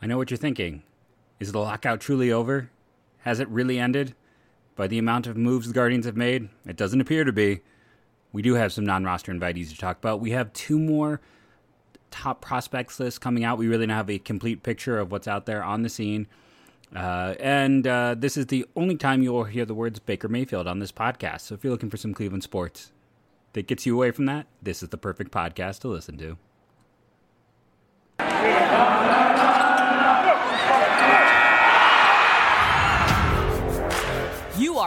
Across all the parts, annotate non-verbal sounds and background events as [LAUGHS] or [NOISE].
I know what you're thinking. Is the lockout truly over? Has it really ended? By the amount of moves the Guardians have made, it doesn't appear to be. We do have some non roster invitees to talk about. We have two more top prospects lists coming out. We really now have a complete picture of what's out there on the scene. Uh, and uh, this is the only time you will hear the words Baker Mayfield on this podcast. So if you're looking for some Cleveland sports that gets you away from that, this is the perfect podcast to listen to.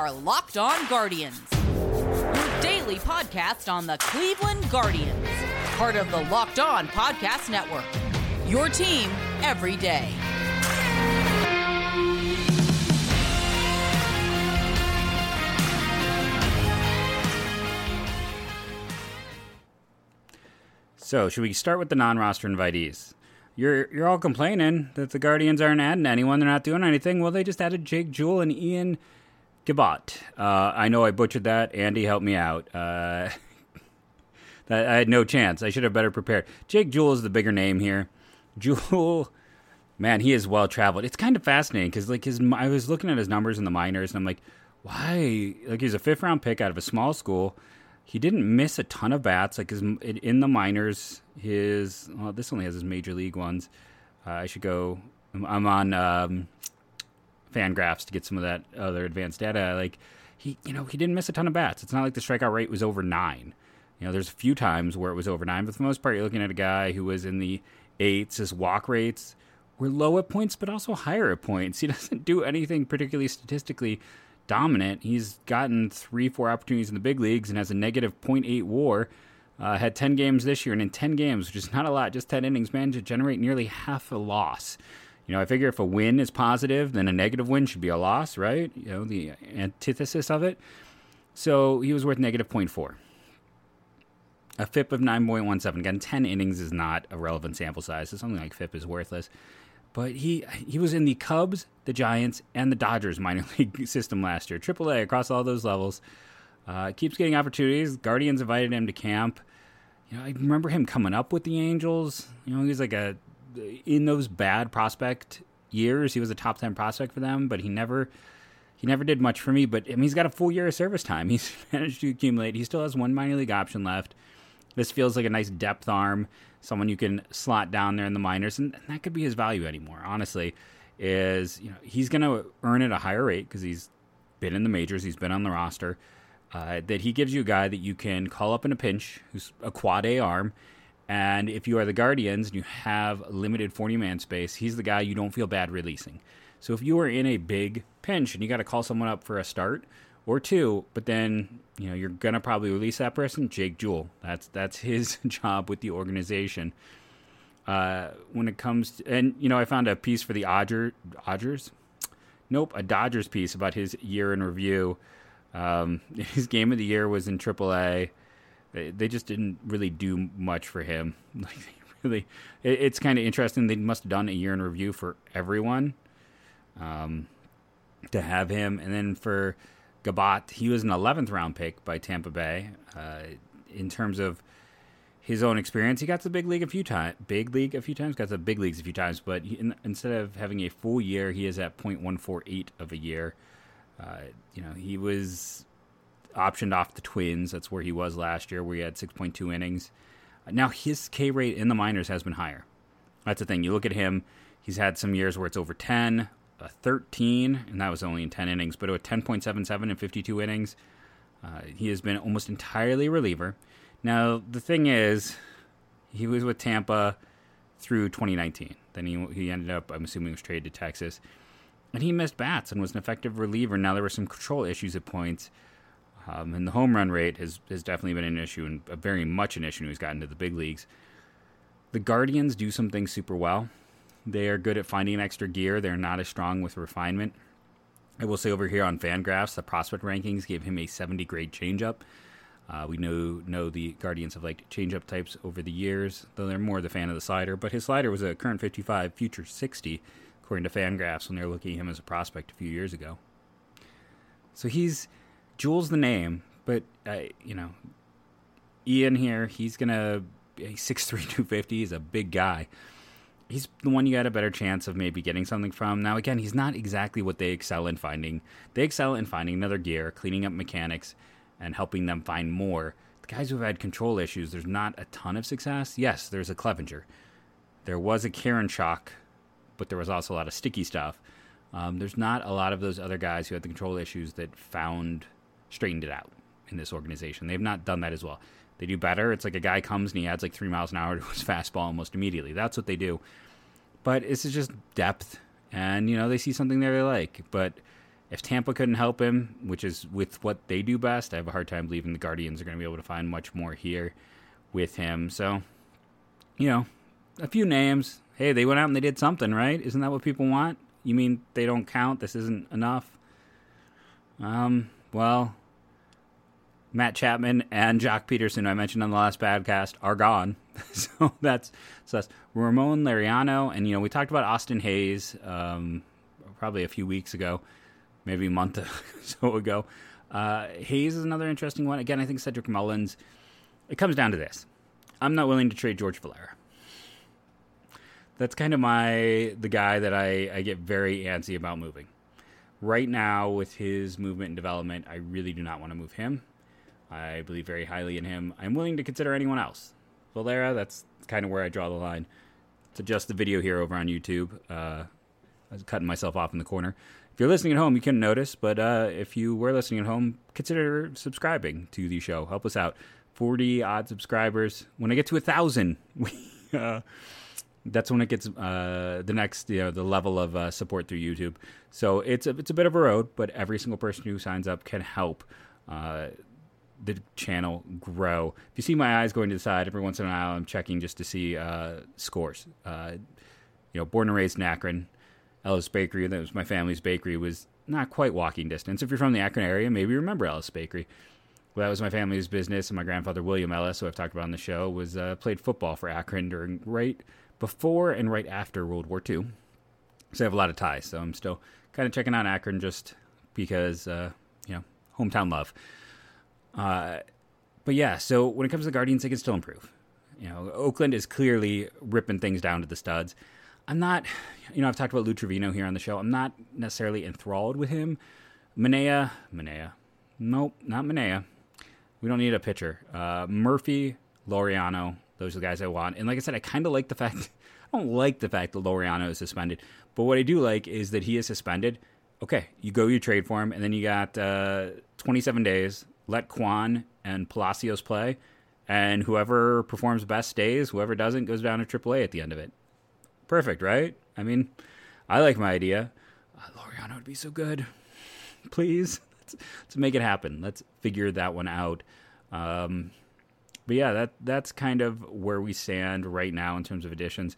Are Locked On Guardians, your daily podcast on the Cleveland Guardians, part of the Locked On Podcast Network. Your team every day. So, should we start with the non-roster invitees? You're you're all complaining that the Guardians aren't adding anyone. They're not doing anything. Well, they just added Jake Jewell and Ian Gibaut. Uh, I know I butchered that. Andy, help me out. Uh, [LAUGHS] I had no chance. I should have better prepared. Jake Jewell is the bigger name here. [LAUGHS] Jewell, man, he is well traveled. It's kind of fascinating because like his, I was looking at his numbers in the minors, and I'm like, why? Like he's a fifth round pick out of a small school he didn't miss a ton of bats. Like his in the minors, his well, this only has his major league ones. Uh, I should go. I'm on um, Fangraphs to get some of that other advanced data. Like he, you know, he didn't miss a ton of bats. It's not like the strikeout rate was over nine. You know, there's a few times where it was over nine, but for the most part, you're looking at a guy who was in the eights. His walk rates were low at points, but also higher at points. He [LAUGHS] doesn't do anything particularly statistically dominant. He's gotten three, four opportunities in the big leagues and has a negative 0.8 WAR. Uh, had 10 games this year, and in 10 games, which is not a lot, just 10 innings, managed to generate nearly half a loss. You know, I figure if a win is positive, then a negative win should be a loss, right? You know, the antithesis of it. So he was worth negative 0.4. A FIP of 9.17. Again, 10 innings is not a relevant sample size, so something like FIP is worthless. But he he was in the Cubs, the Giants, and the Dodgers minor [LAUGHS] league system last year. AAA across all those levels. Uh, keeps getting opportunities. Guardians invited him to camp. You know, I remember him coming up with the Angels. You know, he was like a in those bad prospect years. He was a top ten prospect for them, but he never he never did much for me. But I mean, he's got a full year of service time. [LAUGHS] He's managed to accumulate. He still has one minor league option left. This feels like a nice depth arm someone you can slot down there in the minors, and that could be his value anymore. Honestly, is you know he's going to earn at a higher rate because he's been in the majors, he's been on the roster. Uh, that he gives you a guy that you can call up in a pinch, who's a quad A arm, and if you are the Guardians and you have limited 40 man space, he's the guy you don't feel bad releasing. So if you are in a big pinch and you got to call someone up for a start, or two, but then you know you're gonna probably release that person, Jake Jewell. That's that's his [LAUGHS] job with the organization. Uh, when it comes to, and you know, I found a piece for the Odger, Odgers, nope, a Dodgers piece about his year in review. Um, [LAUGHS] his game of the year was in AAA. They, they just didn't really do much for him. [LAUGHS] Like really, it, it's kind of interesting. They must have done a year in review for everyone um, to have him, and then for Gibaut, he was an 11th round pick by Tampa Bay. Uh, in terms of his own experience, he got to the big league a few times. Big league a few times, got to the big leagues a few times. But he, in, instead of having a full year, he is at .148 of a year. Uh, you know, he was optioned off the Twins. That's where he was last year, where he had 6.2 innings. Now his K rate in the minors has been higher. That's the thing. You look at him; he's had some years where it's over 10, a 13, and that was only in 10 innings, but a 10.77 in 52 innings. Uh, he has been almost entirely reliever. Now, the thing is, he was with Tampa through 2019. Then he, he ended up, I'm assuming, was traded to Texas. And he missed bats and was an effective reliever. Now, there were some control issues at points. Um, and the home run rate has, has definitely been an issue and very much an issue when he's gotten to the big leagues. The Guardians do some things super well. They are good at finding extra gear. They're not as strong with refinement. I will say over here on Fangraphs, the prospect rankings gave him a 70 grade changeup. Uh, we know know the Guardians have liked changeup types over the years, though they're more the fan of the slider. But his slider was a current 55, future 60, according to Fangraphs, when they were looking at him as a prospect a few years ago. So he's Jewell's the name, but uh, you know, Ian here, he's gonna he's 6'3", 250. He's a big guy he's the one you got a better chance of maybe getting something from. Now, again, he's not exactly what they excel in finding. They excel in finding another gear, cleaning up mechanics, and helping them find more. The guys who've had control issues, there's not a ton of success. Yes, there's a Clevenger. There was a Karinchak, but there was also a lot of sticky stuff. Um, there's not a lot of those other guys who had the control issues that found, straightened it out in this organization. They've not done that as well. They do better. It's like a guy comes and he adds like three miles an hour to his [LAUGHS] fastball almost immediately. That's what they do. But this is just depth, and you know they see something there they like. But if Tampa couldn't help him, which is with what they do best, I have a hard time believing the Guardians are going to be able to find much more here with him. So, you know, a few names. Hey, they went out and they did something, right? Isn't that what people want? You mean they don't count? This isn't enough? Um, well, Matt Chapman and Joc Pederson, I mentioned on the last podcast, are gone. [LAUGHS] so that's so that's Ramon Laureano, and you know we talked about Austin Hays um, probably a few weeks ago, maybe a month or [LAUGHS] so ago. Uh, Hays is another interesting one. Again, I think Cedric Mullins. It comes down to this: I'm not willing to trade George Valera. That's kind of my the guy that I, I get very antsy about moving. Right now, with his movement and development, I really do not want to move him. I believe very highly in him. I'm willing to consider anyone else. Valera, that's kind of where I draw the line. To adjust the video here over on YouTube. Uh, I was cutting myself off in the corner. If you're listening at home, you couldn't notice, but uh, if you were listening at home, consider subscribing to the show. Help us out. 40 odd subscribers. When I get to a thousand, [LAUGHS] uh, that's when it gets uh, the next, you know, the level of uh, support through YouTube. So it's a, it's a bit of a road, but every single person who signs up can help uh, the channel grow. If you see my eyes going to the side every once in a while, I'm checking just to see uh, scores. Uh, you know, born and raised in Akron, Ellis Bakery, that was my family's bakery, was not quite walking distance. If you're from the Akron area, maybe you remember Ellis Bakery. Well, that was my family's business, and my grandfather William Ellis, who I've talked about on the show, was uh, played football for Akron during right before and right after World War II. So I have a lot of ties. So I'm still kind of checking out Akron just because, uh, you know, hometown love. Uh, but yeah, so when it comes to the Guardians, they can still improve. You know, Oakland is clearly ripping things down to the studs. I'm not, you know, I've talked about Lou Trivino here on the show. I'm not necessarily enthralled with him. Manaea, Manaea, nope, not Manaea. We don't need a pitcher. Uh, Murphy, Laureano, those are the guys I want. And like I said, I kind of like the fact, [LAUGHS] I don't like the fact that Laureano is suspended. But what I do like is that he is suspended. Okay, you go, you trade for him, and then you got uh, 27 days let Kwan and Palacios play, and whoever performs best stays. Whoever doesn't goes down to AAA at the end of it. Perfect, right? I mean, I like my idea. Uh, Laureano would be so good. [LAUGHS] Please, let's, let's, make it happen. Let's figure that one out. Um, but yeah, that that's kind of where we stand right now in terms of additions.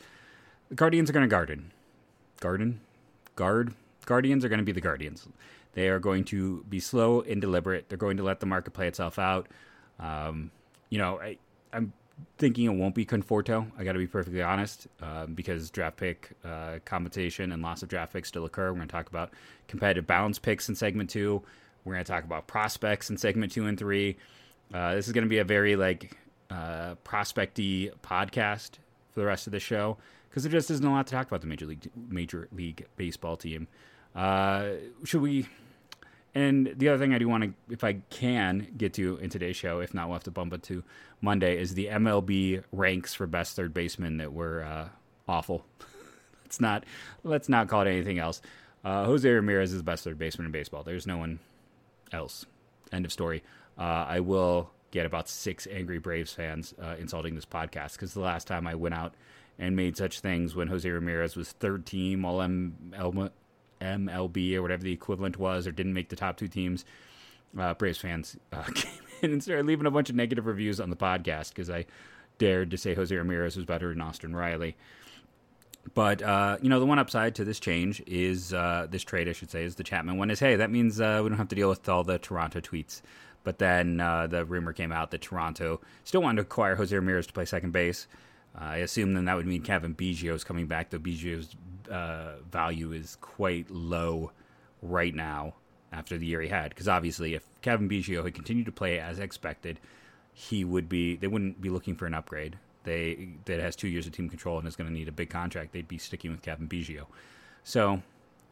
The Guardians are going to garden, garden, guard. Guardians are going to be the Guardians. They are going to be slow and deliberate. They're going to let the market play itself out. Um, you know, I, am thinking it won't be Conforto. I got to be perfectly honest, um, because draft pick uh, compensation and loss of draft picks still occur. We're going to talk about competitive balance picks in segment two. We're going to talk about prospects in segment two and three. Uh, this is going to be a very like uh, prospecty podcast for the rest of the show because there just isn't a lot to talk about the major league major league baseball team. Uh, should we and the other thing I do want to, if I can get to in today's show, if not, we'll have to bump it to Monday, is the MLB ranks for best third baseman that were uh, awful. [LAUGHS] let's not let's not call it anything else. Uh, Jose Ramirez is the best third baseman in baseball. There's no one else. End of story. Uh, I will get about six angry Braves fans uh, insulting this podcast because the last time I went out and made such things when Jose Ramirez was third team All M- MLB or whatever the equivalent was, or didn't make the top two teams, uh, Braves fans uh, [LAUGHS] came in and started leaving a bunch of negative reviews on the podcast because I dared to say Jose Ramirez was better than Austin Riley. But uh, you know, the one upside to this change is uh, this trade, I should say, is the Chapman one. Is hey, that means uh, we don't have to deal with all the Toronto tweets. But then uh, the rumor came out that Toronto still wanted to acquire Jose Ramirez to play second base. I assume then that would mean Kevin Biggio is coming back, though Biggio's uh, value is quite low right now after the year he had. Because obviously, if Kevin Biggio had continued to play as expected, he would be. They wouldn't be looking for an upgrade. they that has two years of team control and is going to need a big contract, they'd be sticking with Kevin Biggio. So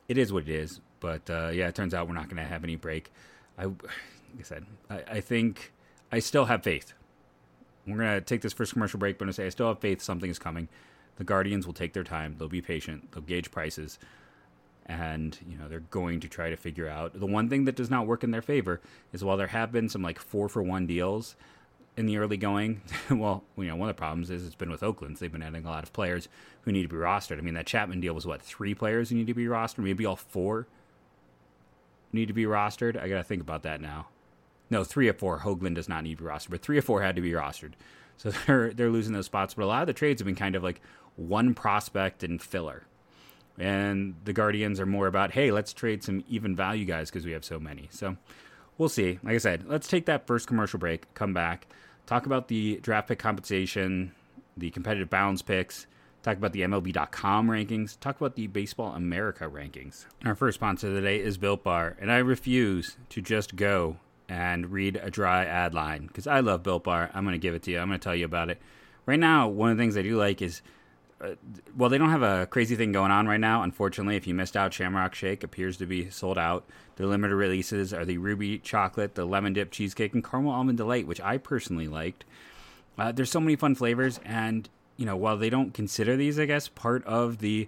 it is what it is. But uh, yeah, it turns out we're not going to have any break. I, like I said, I, I think I still have faith. We're going to take this first commercial break, but I'm going to say I still have faith something is coming. The Guardians will take their time. They'll be patient. They'll gauge prices. And, you know, they're going to try to figure out. The one thing that does not work in their favor is while there have been some like four for one deals in the early going, [LAUGHS] well, you know, one of the problems is it's been with Oakland. They've been adding a lot of players who need to be rostered. I mean, that Chapman deal was what, three players who need to be rostered? Maybe all four need to be rostered. I got to think about that now. No, three or four. Hoagland does not need to be rostered, but three or four had to be rostered. So [LAUGHS] they're they're losing those spots. But a lot of the trades have been kind of like one prospect and filler. And the Guardians are more about, hey, let's trade some even value guys because we have so many. So we'll see. Like I said, let's take that first commercial break, come back, talk about the draft pick compensation, the competitive balance picks, talk about the MLB.com rankings, talk about the Baseball America rankings. Our first sponsor of the day is Built Bar, and I refuse to just go and read a dry ad line because I love Built Bar. I'm going to give it to you. I'm going to tell you about it. Right now, one of the things I do like is, uh, well, they don't have a crazy thing going on right now. Unfortunately, if you missed out, Shamrock Shake appears to be sold out. The limited releases are the Ruby Chocolate, the Lemon Dip Cheesecake, and Caramel Almond Delight, which I personally liked. Uh, there's so many fun flavors, and you know, while they don't consider these, I guess, part of the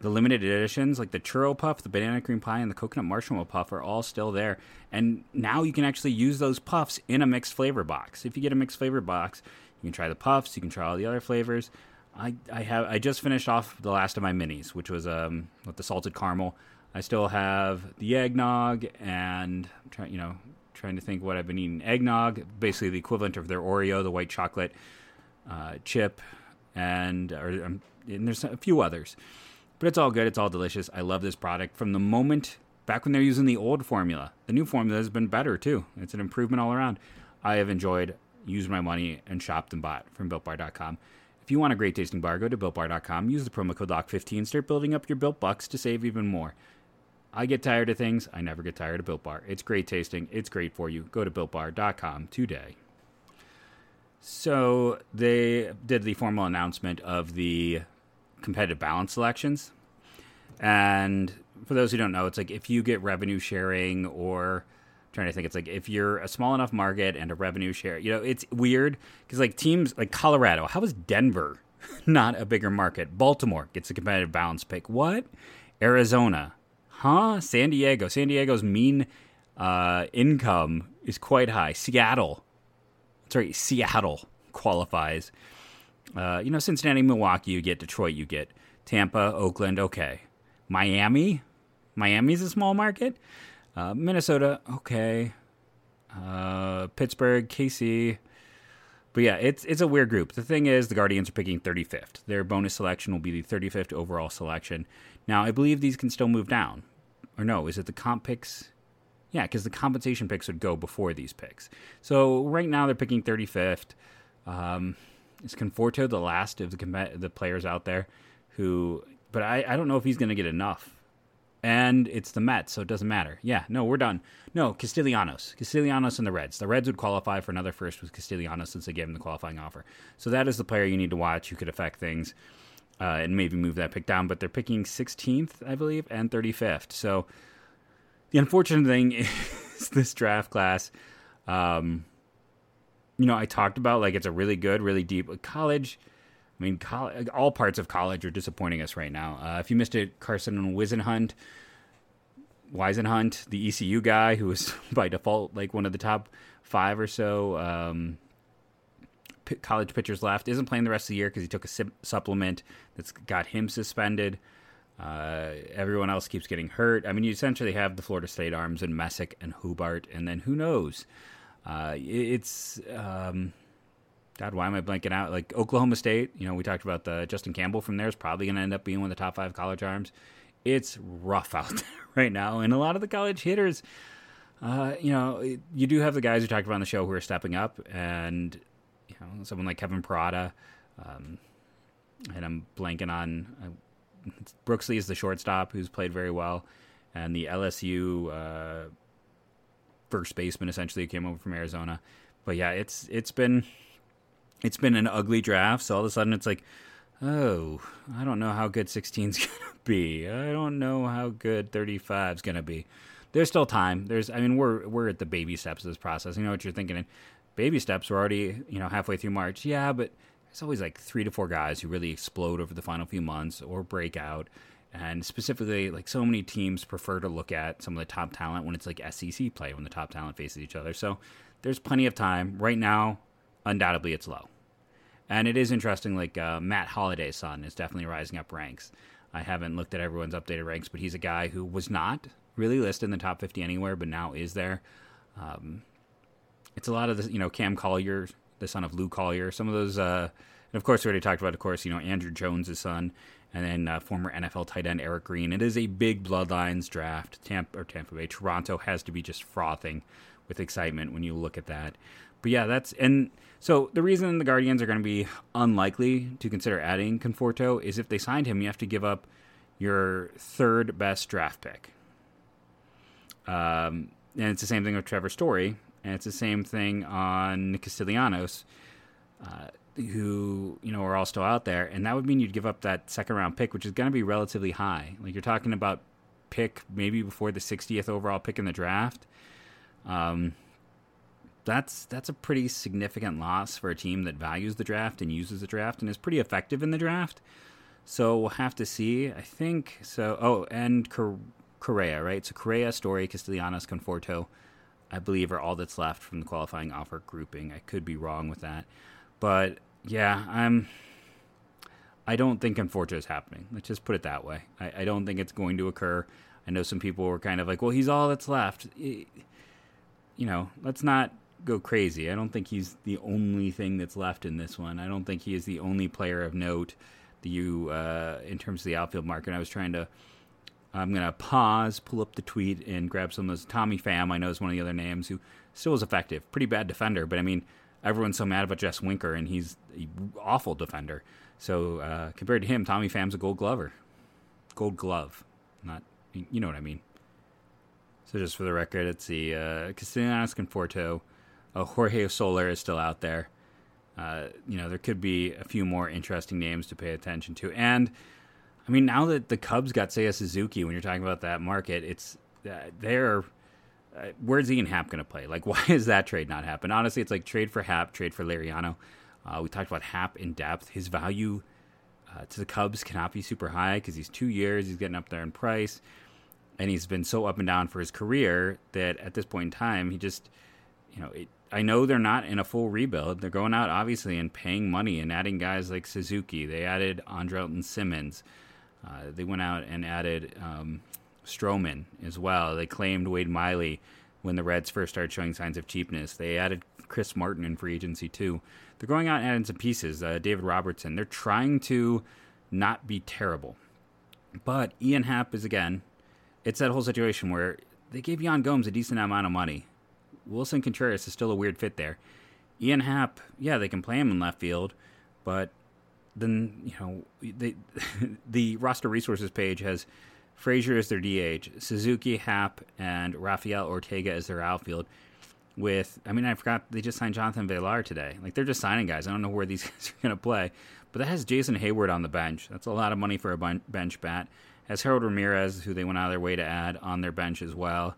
the limited editions, like the churro puff, the banana cream pie, and the coconut marshmallow puff, are all still there. And now you can actually use those puffs in a mixed flavor box. If you get a mixed flavor box, you can try the puffs, you can try all the other flavors. I, I have I just finished off the last of my minis, which was um with the salted caramel. I still have the eggnog and trying you know trying to think what I've been eating. Eggnog, basically the equivalent of their Oreo, the white chocolate uh, chip, and or um, and there's a few others, but it's all good. It's all delicious. I love this product from the moment back when they're using the old formula. The new formula has been better too. It's an improvement all around. I have enjoyed, used my money, and shopped and bought from BuiltBar.com. If you want a great tasting bar, go to BuiltBar.com. Use the promo code LOCK15. Start building up your Built Bucks to save even more. I get tired of things. I never get tired of Built Bar. It's great tasting. It's great for you. Go to BuiltBar.com today. So they did the formal announcement of the competitive balance selections. And for those who don't know, it's like if you get revenue sharing or trying to think it's like if you're a small enough market and a revenue share, you know, it's weird because like teams like Colorado, how is Denver [LAUGHS] not a bigger market? Baltimore gets a competitive balance pick. What? Arizona, huh? San Diego. San Diego's mean uh, income is quite high. Seattle, sorry, Seattle qualifies. Uh, you know, Cincinnati, Milwaukee, you get Detroit, you get Tampa, Oakland, okay. Miami, Miami's a small market. Uh, Minnesota, okay. Uh, Pittsburgh, KC. But yeah, it's it's a weird group. The thing is, the Guardians are picking 35th. Their bonus selection will be the 35th overall selection. Now, I believe these can still move down. Or no, is it the comp picks? Yeah, because the compensation picks would go before these picks. So right now they're picking 35th. Um, is Conforto the last of the the players out there who? But I, I don't know if he's going to get enough. And it's the Mets, so it doesn't matter. Yeah, no, we're done. No, Castellanos. Castellanos and the Reds. The Reds would qualify for another first with Castellanos since they gave him the qualifying offer. So that is the player you need to watch who could affect things uh, and maybe move that pick down. But they're picking 16th, I believe, and 35th. So the unfortunate thing [LAUGHS] is this draft class. Um, you know, I talked about like it's a really good, really deep college. I mean, college, all parts of college are disappointing us right now. Uh, if you missed it, Carson Whisenhunt, Whisenhunt, the ECU guy who was [LAUGHS] by default like one of the top five or so um, p- college pitchers left, isn't playing the rest of the year because he took a supplement that's got him suspended. Uh, everyone else keeps getting hurt. I mean, you essentially have the Florida State arms and Messick and Hubbart, and then who knows? Uh, it's um, God, why am I blanking out? Like Oklahoma State, you know, we talked about the Justin Campbell from there is probably going to end up being one of the top five college arms. It's rough [LAUGHS] out there right now, and a lot of the college hitters, uh, you know, you do have the guys who talked about on the show who are stepping up, and you know, someone like Kevin Parada, um, and I'm blanking on uh, Brooks Lee is the shortstop who's played very well, and the LSU. Uh, first baseman essentially who came over from Arizona. But yeah, it's it's been it's been an ugly draft. So all of a sudden it's like, oh, I don't know how good 16's going to be. I don't know how good 35's going to be. There's still time. There's, I mean, we're we're at the baby steps of this process. You know what you're thinking? Baby steps. We're already, you know, halfway through March. Yeah, but there's always like three to four guys who really explode over the final few months or break out. And specifically, like so many teams prefer to look at some of the top talent when it's like SEC play, when the top talent faces each other. So there's plenty of time. Right now, undoubtedly, it's low. And it is interesting, like uh, Matt Holliday's son is definitely rising up ranks. I haven't looked at everyone's updated ranks, but he's a guy who was not really listed in the top 50 anywhere, but now is there. Um, it's a lot of the, you know, Cam Collier, the son of Lou Collier, some of those, uh, and of course, we already talked about, of course, you know, Andruw Jones' son, and then uh, former NFL tight end Eric Green. It is a big Bloodlines draft. Tampa or Tampa Bay, Toronto has to be just frothing with excitement when you look at that. But yeah, that's and so the reason the Guardians are going to be unlikely to consider adding Conforto is if they signed him, you have to give up your third best draft pick. Um, and it's the same thing with Trevor Story, and it's the same thing on Nick Castellanos. Uh, who you know are all still out there, and that would mean you'd give up that second round pick, which is going to be relatively high. Like you're talking about pick maybe before the 60th overall pick in the draft. Um, that's that's a pretty significant loss for a team that values the draft and uses the draft and is pretty effective in the draft. So we'll have to see. I think so. Oh, and Correa, right? So Correa, Story, Castellanos, Conforto, I believe are all that's left from the qualifying offer grouping. I could be wrong with that. But yeah, I'm. I don't think Conforto is happening. Let's just put it that way. I, I, don't think it's going to occur. I know some people were kind of like, "Well, he's all that's left." You know, let's not go crazy. I don't think he's the only thing that's left in this one. I don't think he is the only player of note you, uh, in terms of the outfield market. I was trying to. I'm to pause, pull up the tweet, and grab some of those. Tommy Pham, I know is one of the other names who still is effective. Pretty bad defender, but I mean, everyone's so mad about Jess Winker, and he's an awful defender. So uh, compared to him, Tommy Pham's a Gold Glover, Gold Glove, not you know what I mean. So just for the record, it's the uh, Castellanos Conforto. Uh, Jorge Soler is still out there. Uh, you know, there could be a few more interesting names to pay attention to. And I mean, now that the Cubs got Seiya Suzuki, when you're talking about that market, it's uh, they're uh, where's Ian Happ going to play? Like, [LAUGHS] why is that trade not happen? Honestly, it's like trade for Happ, trade for Laureano. Uh, we talked about Happ in depth. His value uh, to the Cubs cannot be super high because he's two years. He's getting up there in price, and he's been so up and down for his career that at this point in time, he just, you know, it, I know they're not in a full rebuild. They're going out obviously and paying money and adding guys like Suzuki. They added Andrelton Simmons. Uh, they went out and added um, Stroman as well. They claimed Wade Miley when the Reds first started showing signs of cheapness. They added Chris Martin in free agency too. They're going out and adding some pieces. Uh, David Robertson. They're trying to not be terrible. But Ian Happ is again. It's that whole situation where they gave Yan Gomes a decent amount of money. Wilson Contreras is still a weird fit there. Ian Happ, yeah, they can play him in left field, but then you know they, [LAUGHS] the roster resources page has Frazier is their DH, Suzuki, Happ, and Rafael Ortega is their outfield. With, I mean, I forgot they just signed Jonathan Villar today. Like they're just signing guys. I don't know where these [LAUGHS] guys are going to play, but that has Jason Heyward on the bench. That's a lot of money for a bench bat. Has Harold Ramirez, who they went out of their way to add on their bench as well.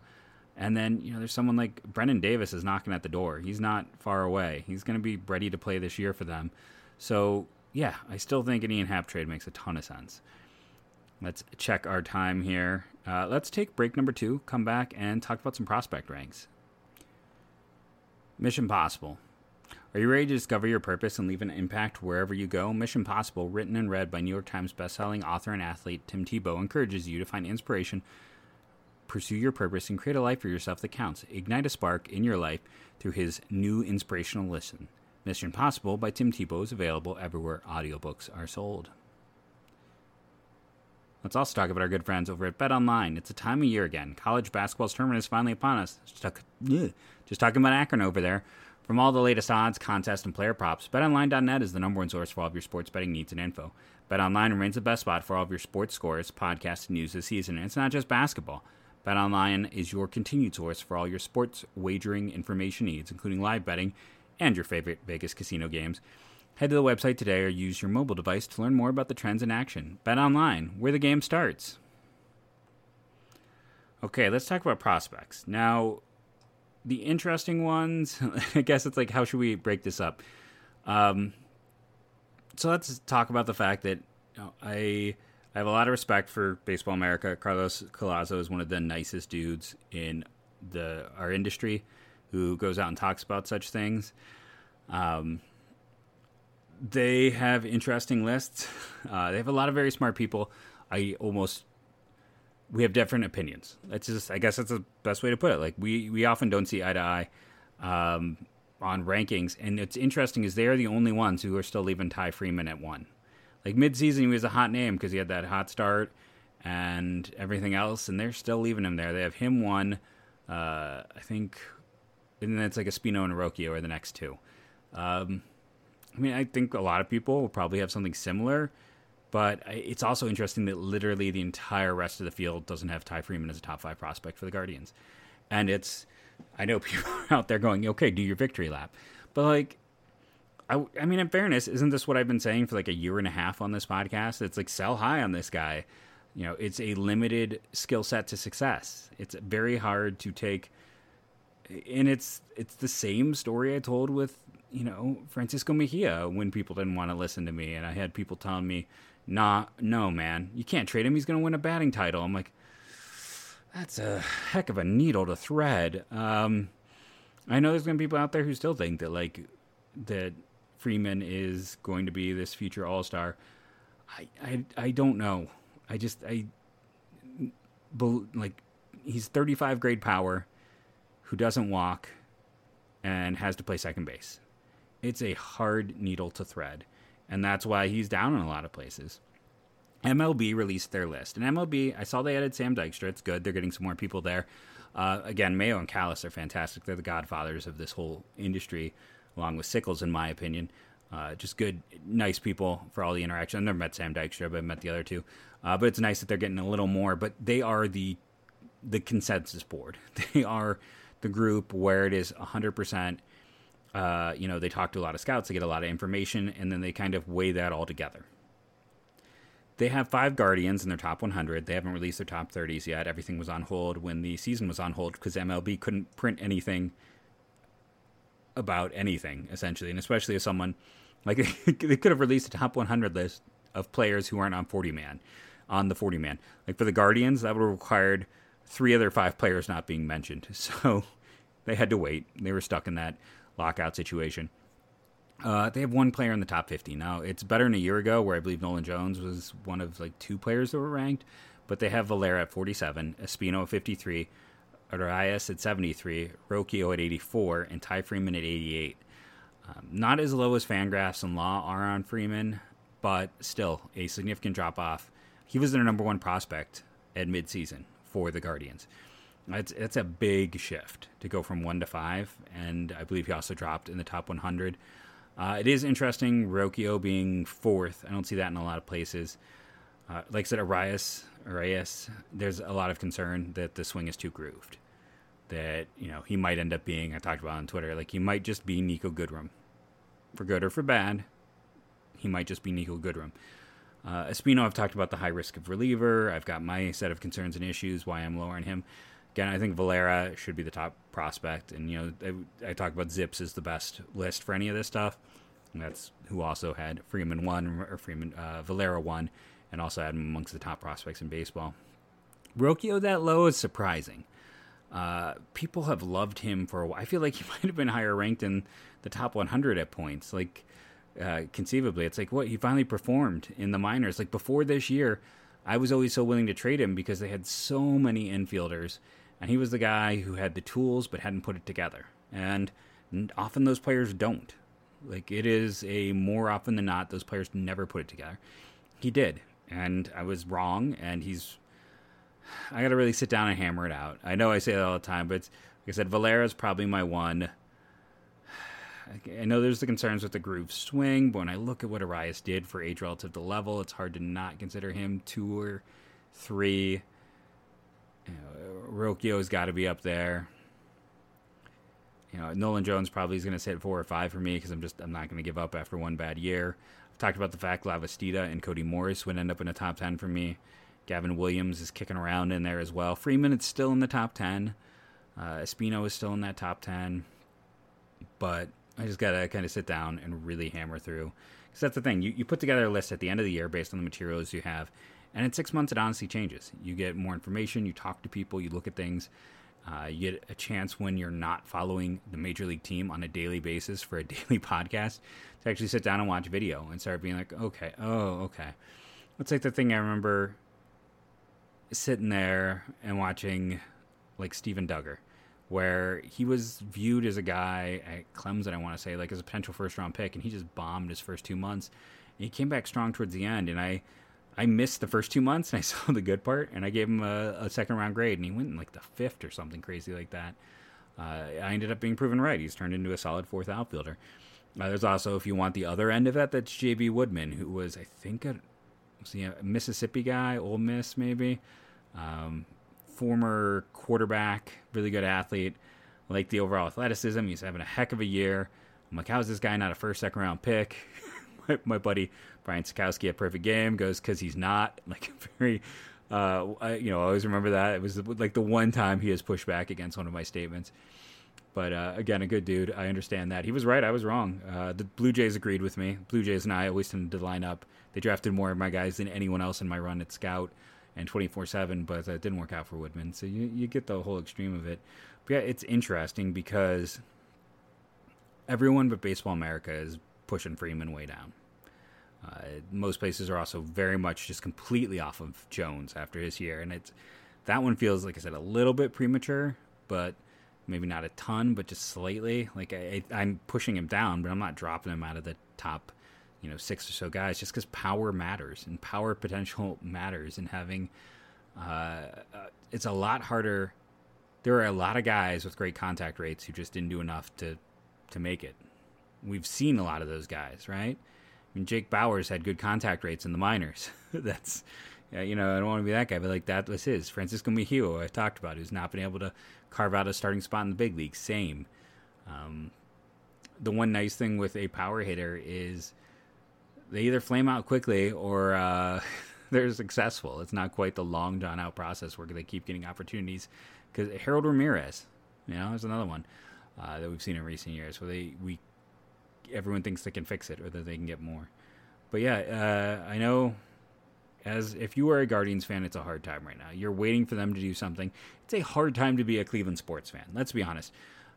And then, you know, there's someone like Brennen Davis is knocking at the door. He's not far away. He's going to be ready to play this year for them. So, yeah, I still think an Ian Happ trade makes a ton of sense. Let's check our time here. Uh, let's take break number two, come back, and talk about some prospect ranks. Mission Possible. Are you ready to discover your purpose and leave an impact wherever you go? Mission Possible, written and read by New York Times bestselling author and athlete Tim Tebow, encourages you to find inspiration, pursue your purpose, and create a life for yourself that counts. Ignite a spark in your life through his new inspirational listen. Mission Possible by Tim Tebow is available everywhere audiobooks are sold. Let's also talk about our good friends over at Bet Online. It's a time of year again. College basketball's tournament is finally upon us. Just, talk, just talking about Akron over there. From all the latest odds, contests, and player props, BetOnline.net is the number one source for all of your sports betting needs and info. BetOnline remains the best spot for all of your sports scores, podcasts, and news this season. And it's not just basketball. BetOnline is your continued source for all your sports wagering information needs, including live betting and your favorite Vegas casino games. Head to the website today or use your mobile device to learn more about the trends in action. Bet online, where the game starts. Okay, let's talk about prospects. Now, the interesting ones, [LAUGHS] I guess it's like, how should we break this up? Um, so let's talk about the fact that you know, I I have a lot of respect for Baseball America. Carlos Collazo is one of the nicest dudes in the our industry who goes out and talks about such things. Um, they have interesting lists. [LAUGHS] Uh, they have a lot of very smart people. I almost we have different opinions. That's just I guess that's the best way to put it. Like we we often don't see eye to eye um, on rankings, and it's interesting is they are the only ones who are still leaving Ty Freeman at one. Like midseason, he was a hot name because he had that hot start and everything else, and they're still leaving him there. They have him one, uh, I think, and then it's like Espino and Rocchio are the next two. Um, I mean, I think a lot of people will probably have something similar, but it's also interesting that literally the entire rest of the field doesn't have Ty Freeman as a top five prospect for the Guardians. And it's, I know [LAUGHS] people are out there going, okay, do your victory lap. But like, I, I mean, in fairness, isn't this what I've been saying for like a year and a half on this podcast? It's like sell high on this guy. You know, it's a limited skill set to success. It's very hard to take, and it's it's the same story I told with you know, Francisco Mejia when people didn't want to listen to me. And I had people telling me, nah, no, man, you can't trade him. He's going to win a batting title. I'm like, that's a heck of a needle to thread. Um, I know there's going to be people out there who still think that, like, that Freeman is going to be this future all star. I, I, I don't know. I just, I, like, he's 35 grade power who doesn't walk and has to play second base it's a hard needle to thread, and that's why he's down in a lot of places. MLB released their list, and MLB, I saw they added Sam Dykstra. It's good; they're getting some more people there. Uh, again, Mayo and Callis are fantastic. They're the godfathers of this whole industry, along with Sickels, in my opinion. Uh, just good, nice people for all the interaction. I've never met Sam Dykstra, but I've met the other two. Uh, but it's nice that they're getting a little more. But they are the the consensus board. [LAUGHS] They are the group where it is 100% uh, you know, they talk to a lot of scouts, they get a lot of information, and then they kind of weigh that all together. They have five Guardians in their top 100. They haven't released their top 30s yet. Everything was on hold when the season was on hold because MLB couldn't print anything about anything, essentially. And especially as someone, like, [LAUGHS] they could have released a top 100 list of players who aren't on 40 man, on the 40 man. Like, for the Guardians, that would have required three other five players not being mentioned. [LAUGHS] So they had to wait. They were stuck in that lockout situation. Uh, they have one player in the top 50. Now, it's better than a year ago where I believe Nolan Jones was one of like two players that were ranked, but they have Valera at 47, Espino at 53, Arias at 73, Rocchio at 84, and Ty Freeman at 88. Um, not as low as Fangraphs and Law are on Freeman, but still a significant drop off. He was their number one prospect at midseason for the Guardians. It's it's a big shift to go from one to five, and I believe he also dropped in the top 100. Uh, it is interesting, Rocchio being fourth. I don't see that in a lot of places. Uh, like I said, Arias, Arias, there's a lot of concern that the swing is too grooved. That you know he might end up being. I talked about on Twitter, like he might just be Niko Goodrum, for good or for bad. He might just be Niko Goodrum. Uh, Espino, I've talked about the high risk of reliever. I've got my set of concerns and issues why I'm lowering him. Again, I think Valera should be the top prospect, and you know, I, I talk about ZiPS is the best list for any of this stuff. And that's who also had Freeman one or Freeman uh, Valera one, and also had him amongst the top prospects in baseball. Rocchio that low is surprising. Uh, people have loved him for a while. I feel like he [LAUGHS] might have been higher ranked in the top 100 at points. Like, uh, conceivably, it's like what he finally performed in the minors. Like before this year, I was always so willing to trade him because they had so many infielders and he was the guy who had the tools but hadn't put it together. And often those players don't. Like it is a more often than not, those players never put it together. He did, and I was wrong. And he's, I got to really sit down and hammer it out. I know I say that all the time, but like I said, Valera is probably my one. I know there's the concerns with the groove swing, but when I look at what Arias did for age relative to level, it's hard to not consider him two or three. You know, Rocchio's got to be up there. you know, Nolan Jones probably is going to sit four or five for me because I'm just I'm not going to give up after one bad year. I've talked about the fact Lavastida and Cody Morris would end up in a top ten for me. Gavin Williams is kicking around in there as well. Freeman is still in the top ten. Uh, Espino is still in that top ten, but I just gotta kind of sit down and really hammer through. Because that's the thing, you, you put together a list at the end of the year based on the materials you have, and in six months it honestly changes. You get more information, you talk to people, you look at things. Uh, you get a chance when you're not following the major league team on a daily basis for a [LAUGHS] daily podcast to actually sit down and watch video and start being like, okay, oh, okay. It's like the thing I remember sitting there and watching, like Steven Duggar, where he was viewed as a guy at Clemson, I want to say, like as a potential first round pick, and he just bombed his first two months. And he came back strong towards the end, and I I missed the first two months and I [LAUGHS] saw the good part and I gave him a, a second round grade and he went in like the fifth or something crazy like that. Uh, I ended up being proven right. He's turned into a solid fourth outfielder. Uh, there's also, if you want the other end of that, that's J.B. Woodman, who was, I think, a, was a Mississippi guy, Ole Miss maybe, um, former quarterback, really good athlete. Like the overall athleticism, he's having a heck of a year. I'm like, how's this guy not a first, second round pick? [LAUGHS] my, my buddy Brian Sakowski at Perfect Game goes because he's not [LAUGHS] like very. Uh, I, you know, I always remember that it was like the one time he has pushed back against one of my statements. But uh, again, a good dude. I understand that he was right. I was wrong. Uh, the Blue Jays agreed with me. Blue Jays and I always tend to line up. They drafted more of my guys than anyone else in my run at Scout and 24 7, but it didn't work out for Woodman. So you, you get the whole extreme of it. But yeah, it's interesting because everyone but Baseball America is pushing Freeman way down. Uh, most places are also very much just completely off of Jones after his year, and it's that one feels like I said a little bit premature, but maybe not a ton, but just slightly. Like I, am pushing him down, but I'm not dropping him out of the top, you know, six or so guys, just because power matters and power potential [LAUGHS] matters, and having uh, uh, it's a lot harder. There are a lot of guys with great contact rates who just didn't do enough to to make it. We've seen a lot of those guys, right? I mean, Jake Bauers had good contact rates in the minors. [LAUGHS] That's, you know, I don't want to be that guy, but like that was his. Francisco Mejia, I talked about, who's not been able to carve out a starting spot in the big league. Same. Um, the one nice thing with a power hitter is they either flame out quickly or uh, [LAUGHS] they're successful. It's not quite the long drawn out process where they keep getting opportunities. Because Harold Ramirez, you know, is another one uh, that we've seen in recent years where they we everyone thinks they can fix it or that they can get more. But yeah, uh, I know as if you are a Guardians fan, it's a hard time right now. You're waiting for them to do something. It's a hard time to be a Cleveland sports fan. Let's be honest.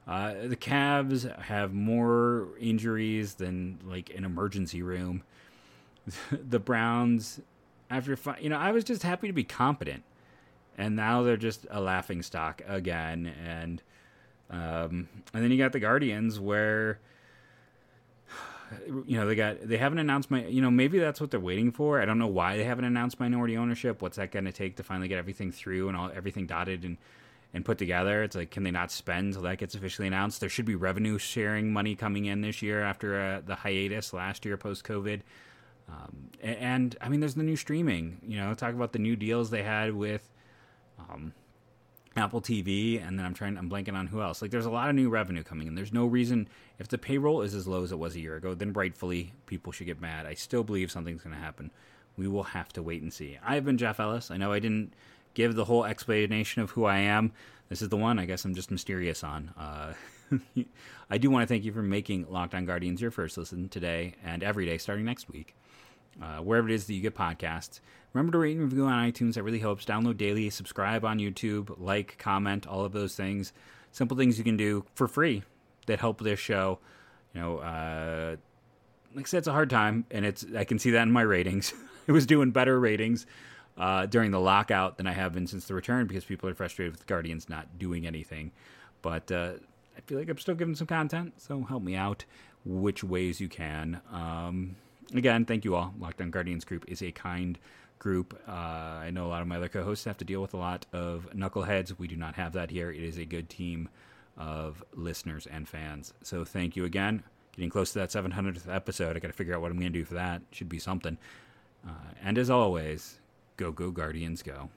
Uh, the Cavs have more injuries than like an emergency room. [LAUGHS] the Browns, after you know, I was just happy to be competent, and now they're just a laughing stock again. And um, and then you got the Guardians where [SIGHS] you know they got they haven't announced my you know maybe that's what they're waiting for. I don't know why they haven't announced minority ownership. What's that going to take to finally get everything through and all everything dotted and and put together? It's like can they not spend until that gets officially announced? There should be revenue sharing money coming in this year after uh, the hiatus last year post COVID. Um, and, and, I mean, there's the new streaming. You know, talk about the new deals they had with. Um, Apple TV, and then I'm trying. I'm blanking on who else. Like, there's a lot of new revenue coming in. There's no reason if the payroll is as low as it was a year ago, then rightfully people should get mad. I still believe something's going to happen. We will have to wait and see. I've been Jeff Ellis. I know I didn't give the whole explanation of who I am. This is the one. I guess I'm just mysterious on. Uh, [LAUGHS] I do want to thank you for making Locked On Guardians your first listen today and every day starting next week uh, wherever it is that you get podcasts. Remember to rate and review on iTunes. That really helps. Download daily, subscribe on YouTube, like, comment, all of those things. Simple things you can do for free that help this show. You know, uh, like I said, it's a hard time, and it's I can see that in my ratings. [LAUGHS] it was doing better ratings uh, during the lockout than I have been since the return because people are frustrated with the Guardians not doing anything. But uh, I feel like I'm still giving some content, so help me out which ways you can. Um, again, thank you all. Locked On Guardians group is a kind group. Uh, I know a lot of my other co hosts have to deal with a lot of knuckleheads. We do not have that here. It is a good team of listeners and fans. So thank you again. Getting close to that 700th episode. I got to figure out what I'm going to do for that. Should be something. Uh, and as always, go, go, Guardians, go.